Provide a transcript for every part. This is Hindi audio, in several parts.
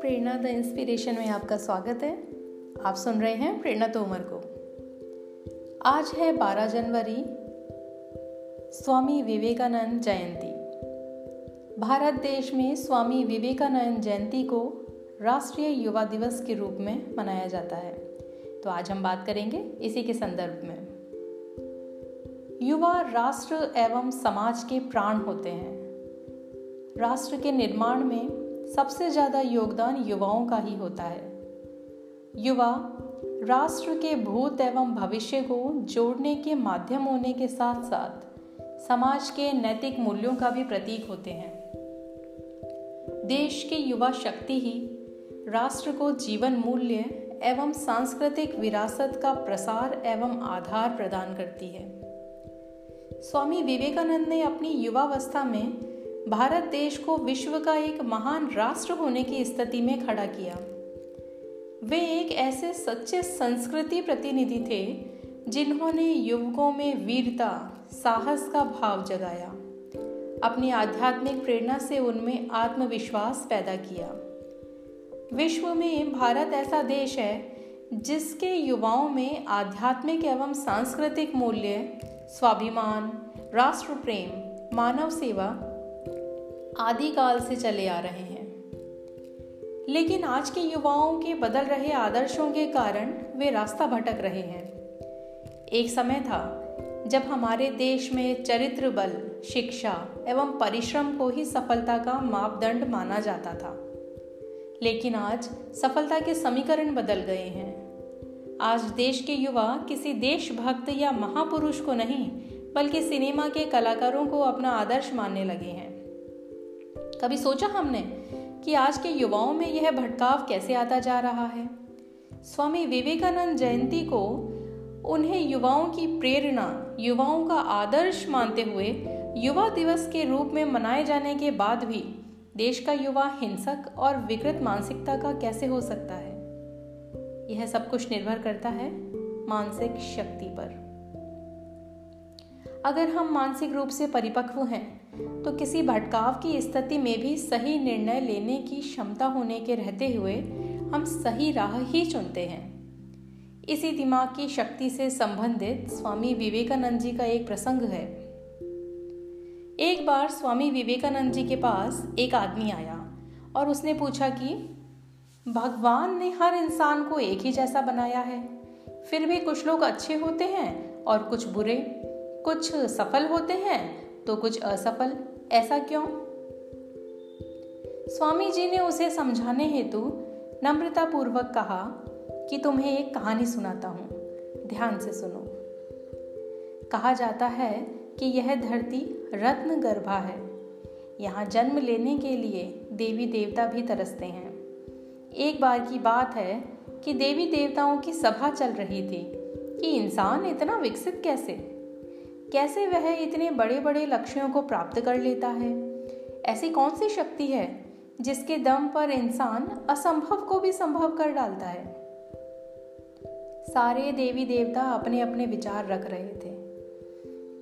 प्रेरणा द इंस्पिरेशन में आपका स्वागत है। आप सुन रहे हैं प्रेरणा तोमर को। आज है 12 जनवरी, स्वामी विवेकानंद जयंती। भारत देश में स्वामी विवेकानंद जयंती को राष्ट्रीय युवा दिवस के रूप में मनाया जाता है। तो आज हम बात करेंगे इसी के संदर्भ में। युवा राष्ट्र एवं समाज के प्राण होते हैं। राष्ट्र के निर्माण में सबसे ज़्यादा योगदान युवाओं का ही होता है। युवा राष्ट्र के भूत एवं भविष्य को जोड़ने के माध्यम होने के साथ साथ समाज के नैतिक मूल्यों का भी प्रतीक होते हैं। देश की युवा शक्ति ही राष्ट्र को जीवन मूल्य एवं सांस्कृतिक विरासत का प्रसार एवं आधार प्रदान करती है। स्वामी विवेकानंद ने अपनी युवावस्था में भारत देश को विश्व का एक महान राष्ट्र होने की स्थिति में खड़ा किया। वे एक ऐसे सच्चे संस्कृति प्रतिनिधि थे, जिन्होंने युवकों में वीरता, साहस का भाव जगाया, अपनी आध्यात्मिक प्रेरणा से उनमें आत्मविश्वास पैदा किया। विश्व में भारत ऐसा देश है, जिसके युवाओं में आध्यात्मिक एवं सांस्कृतिक मूल्य स्वाभिमान, राष्ट्र प्रेम, मानव सेवा आदि काल से चले आ रहे हैं। लेकिन आज के युवाओं के बदल रहे आदर्शों के कारण वे रास्ता भटक रहे हैं। एक समय था जब हमारे देश में चरित्र बल, शिक्षा एवं परिश्रम को ही सफलता का मापदंड माना जाता था। लेकिन आज सफलता के समीकरण बदल गए हैं। आज देश के युवा किसी देशभक्त या महापुरुष को नहीं, बल्कि सिनेमा के कलाकारों को अपना आदर्श मानने लगे हैं। कभी सोचा हमने कि आज के युवाओं में यह भटकाव कैसे आता जा रहा है? स्वामी विवेकानंद जयंती को उन्हें युवाओं की प्रेरणा, युवाओं का आदर्श मानते हुए युवा दिवस के रूप में मनाए जाने के बाद भी देश का युवा हिंसक और विकृत मानसिकता का कैसे हो सकता है? यह सब कुछ निर्भर करता है मानसिक शक्ति पर। अगर हम मानसिक रूप से परिपक्व हैं तो किसी भटकाव की स्थिति में भी सही निर्णय लेने की क्षमता होने के रहते हुए हम सही राह ही चुनते हैं। इसी दिमाग की शक्ति से संबंधित स्वामी विवेकानंद जी का एक प्रसंग है। एक बार स्वामी विवेकानंद जी के पास एक आदमी आया और उसने पूछा कि भगवान ने हर इंसान को एक ही जैसा बनाया है। फिर भी कुछ लोग अच्छे होते हैं और कुछ बुरे, कुछ सफल होते हैं तो कुछ असफल। ऐसा क्यों? स्वामी जी ने उसे समझाने हेतु नम्रता पूर्वक कहा कि तुम्हें एक कहानी सुनाता हूँ। ध्यान से सुनो। कहा जाता है कि यह धरती रत्न गर्भा है। यहाँ जन्म लेने के लिए देवी देवता भी तरसते हैं। एक बार की बात है कि देवी देवताओं की सभा चल रही थी कि इंसान इतना विकसित कैसे? कैसे वह इतने बड़े बड़े लक्ष्यों को प्राप्त कर लेता है? ऐसी कौन सी शक्ति है जिसके दम पर इंसान असंभव को भी संभव कर डालता है? सारे देवी देवता अपने अपने विचार रख रहे थे।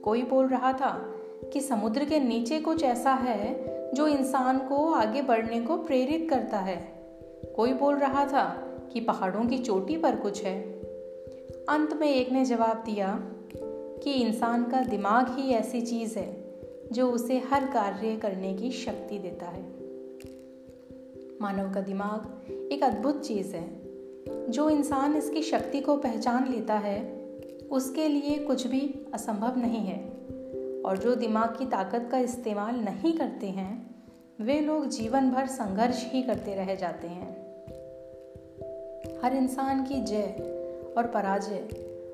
कोई बोल रहा था कि समुद्र के नीचे कुछ ऐसा है जो इंसान को आगे बढ़ने को प्रेरित करता है। कोई बोल रहा था कि पहाड़ों की चोटी पर कुछ है। अंत में एक ने जवाब दिया कि इंसान का दिमाग ही ऐसी चीज़ है जो उसे हर कार्य करने की शक्ति देता है। मानव का दिमाग एक अद्भुत चीज़ है। जो इंसान इसकी शक्ति को पहचान लेता है, उसके लिए कुछ भी असंभव नहीं है। और जो दिमाग की ताकत का इस्तेमाल नहीं करते हैं वे लोग जीवन भर संघर्ष ही करते रह जाते हैं। हर इंसान की जय और पराजय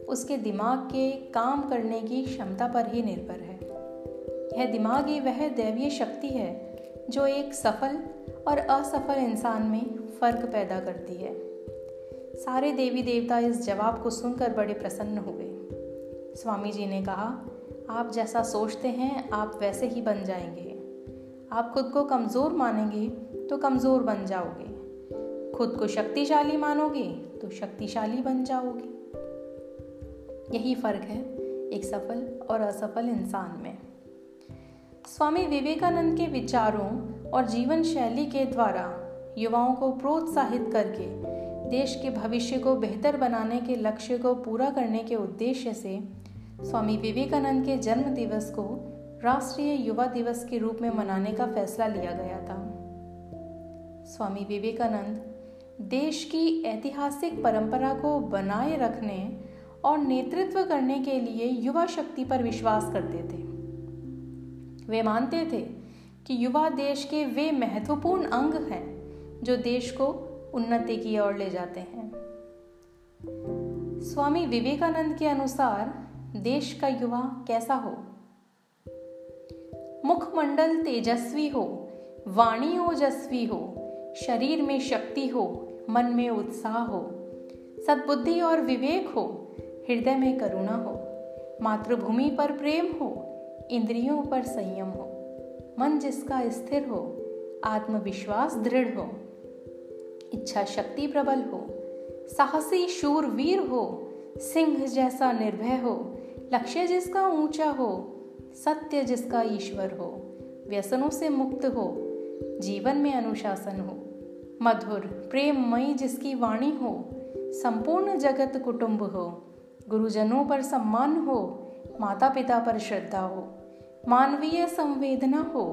उसके दिमाग के काम करने की क्षमता पर ही निर्भर है। यह दिमाग ही वह दैवीय शक्ति है जो एक सफल और असफल इंसान में फ़र्क पैदा करती है। सारे देवी देवता इस जवाब को सुनकर बड़े प्रसन्न हुए स्वामी जी ने कहा, आप जैसा सोचते हैं, आप वैसे ही बन जाएँगे। आप खुद को कमज़ोर मानेंगे तो कमज़ोर बन जाओगे। खुद को शक्तिशाली मानोगे तो शक्तिशाली बन जाओगे। यही फ़र्क है एक सफल और असफल इंसान में। स्वामी विवेकानंद के विचारों और जीवन शैली के द्वारा युवाओं को प्रोत्साहित करके देश के भविष्य को बेहतर बनाने के लक्ष्य को पूरा करने के उद्देश्य से स्वामी विवेकानंद के जन्म दिवस को राष्ट्रीय युवा दिवस के रूप में मनाने का फैसला लिया गया था। स्वामी विवेकानंद देश की ऐतिहासिक परंपरा को बनाए रखने और नेतृत्व करने के लिए युवा शक्ति पर विश्वास करते थे। वे मानते थे कि युवा देश के वे महत्वपूर्ण अंग हैं जो देश को उन्नति की ओर ले जाते हैं। स्वामी विवेकानंद के अनुसार देश का युवा कैसा हो? मुखमंडल तेजस्वी हो वाणी ओजस्वी हो, शरीर में शक्ति हो, मन में उत्साह हो, सद्बुद्धि और विवेक हो, हृदय में करुणा हो, मातृभूमि पर प्रेम हो, इंद्रियों पर संयम हो, मन जिसका स्थिर हो, आत्मविश्वास दृढ़ हो, इच्छा शक्ति प्रबल हो, साहसी शूरवीर हो, सिंह जैसा निर्भय हो, लक्ष्य जिसका ऊँचा हो सत्य जिसका ईश्वर हो, व्यसनों से मुक्त हो, जीवन में अनुशासन हो, मधुर, प्रेममयी जिसकी वाणी हो, संपूर्ण जगत कुटुंब हो, गुरुजनों पर सम्मान हो माता पिता पर श्रद्धा हो, मानवीय संवेदना हो,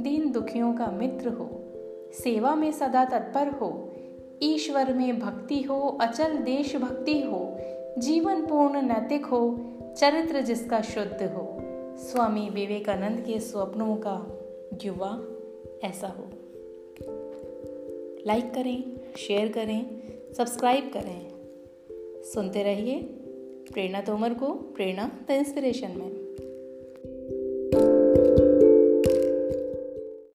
दीन दुखियों का मित्र हो, सेवा में सदा तत्पर हो, ईश्वर में भक्ति हो, अचल देशभक्ति हो, जीवन पूर्ण नैतिक हो, चरित्र जिसका शुद्ध हो। स्वामी विवेकानंद के स्वप्नों का युवा ऐसा हो। लाइक करें शेयर करें सब्सक्राइब करें। सुनते रहिए प्रेरणा तोमर को, प्रेरणा द इंस्पिरेशन में।